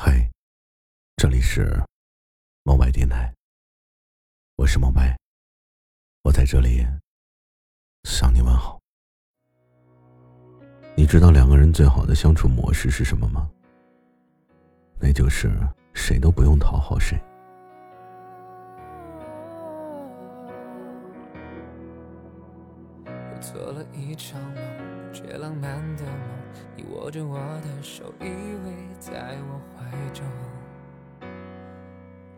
嗨，这里是猫白电台，我是猫白，我在这里向你问好。你知道两个人最好的相处模式是什么吗？那就是谁都不用讨好谁。做了一场梦，却浪漫的梦。你握着我的手，依偎在我怀中，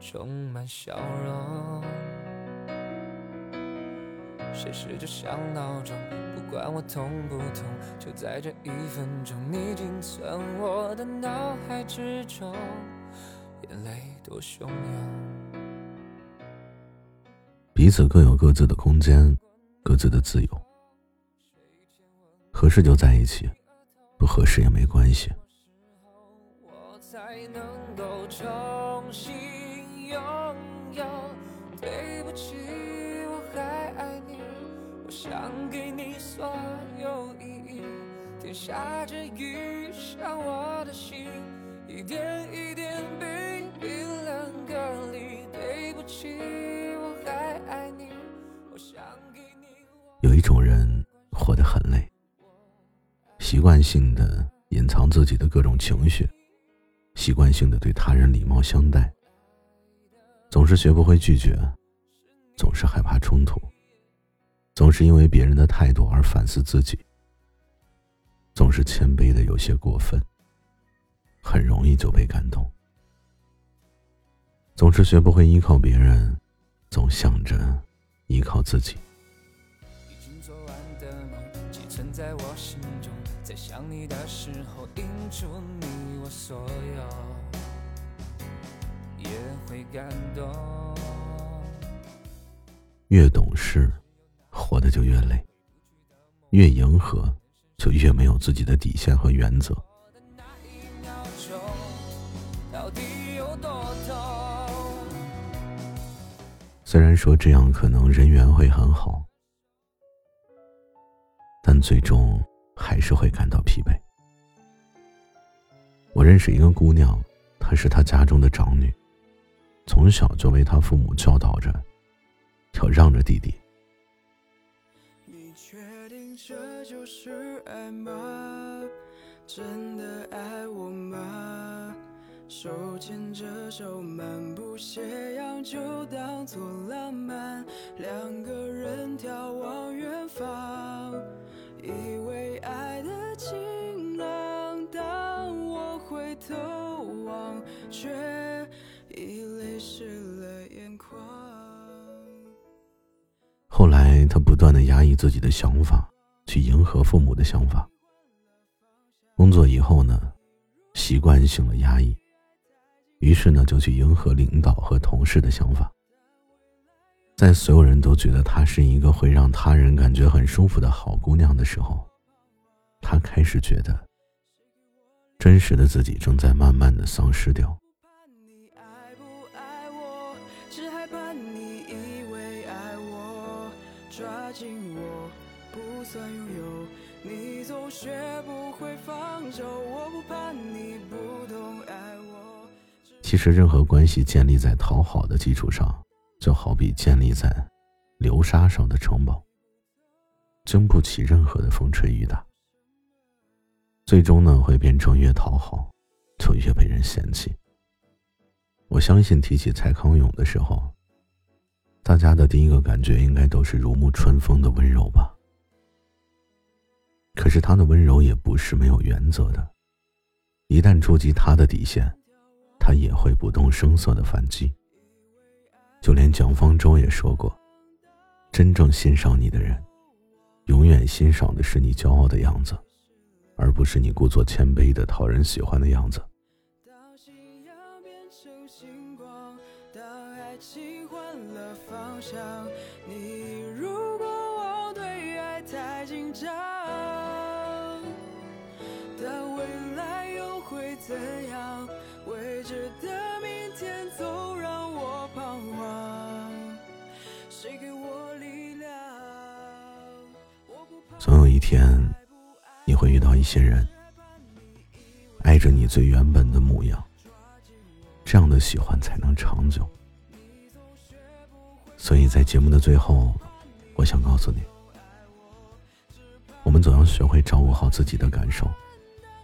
充满笑容。谁试着像闹钟，不管我痛不痛，就在这一分钟，你仅存我的脑海之中，眼泪多汹涌。彼此各有各自的空间，各自的自由。合适就在一起，不合适也没关系。对不起，我还爱你，我想给你所有意义。天下着雨，像我的心，一点一点被冰冷隔离。对不起，我还爱你，我想给你。有一种人。习惯性的隐藏自己的各种情绪，习惯性的对他人礼貌相待，总是学不会拒绝，总是害怕冲突，总是因为别人的态度而反思自己，总是谦卑的有些过分，很容易就被感动，总是学不会依靠别人，总想着依靠自己。在想你的时候，映出你我所有，也会感动。越懂事，活得就越累；越迎合，就越没有自己的底线和原则。虽然说这样可能人缘会很好。但最终还是会感到疲惫。我认识一个姑娘，她是她家中的长女，从小就被她父母教导着，要让着弟弟。你确定这就是爱吗？真的爱我吗？手牵着手漫步斜阳，就当作浪漫，两个人眺望远方。以为爱的晴朗，当我回头望，却已泪湿了眼眶。后来，他不断的压抑自己的想法，去迎合父母的想法。工作以后呢，习惯性的压抑，于是呢，就去迎合领导和同事的想法。在所有人都觉得她是一个会让他人感觉很舒服的好姑娘的时候，她开始觉得，真实的自己正在慢慢的丧失掉。其实，任何关系建立在讨好的基础上。就好比建立在流沙上的城堡，经不起任何的风吹雨打。最终呢，会变成越讨好，就越被人嫌弃。我相信提起蔡康永的时候，大家的第一个感觉应该都是如沐春风的温柔吧。可是他的温柔也不是没有原则的，一旦触及他的底线，他也会不动声色的反击。就连蒋方舟也说过：“真正欣赏你的人，永远欣赏的是你骄傲的样子，而不是你故作谦卑的讨人喜欢的样子。”你如果我对爱太紧张，但未来又会怎样？未知的总有一天，你会遇到一些人，爱着你最原本的模样，这样的喜欢才能长久。所以在节目的最后，我想告诉你，我们总要学会照顾好自己的感受，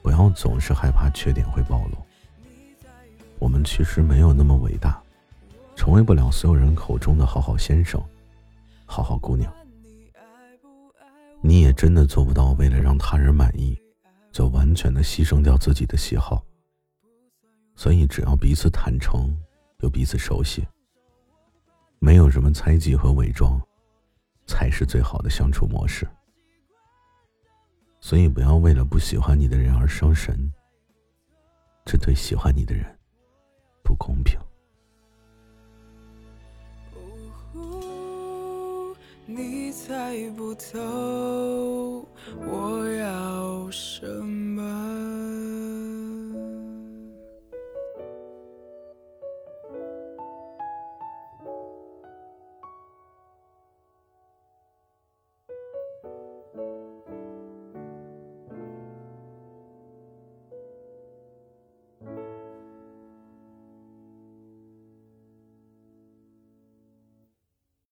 不要总是害怕缺点会暴露。我们其实没有那么伟大，成为不了所有人口中的好好先生、好好姑娘。你也真的做不到为了让他人满意，就完全的牺牲掉自己的喜好。所以，只要彼此坦诚，又彼此熟悉。没有什么猜忌和伪装，才是最好的相处模式。所以不要为了不喜欢你的人而伤神，这对喜欢你的人不公平。你猜不透我要什么。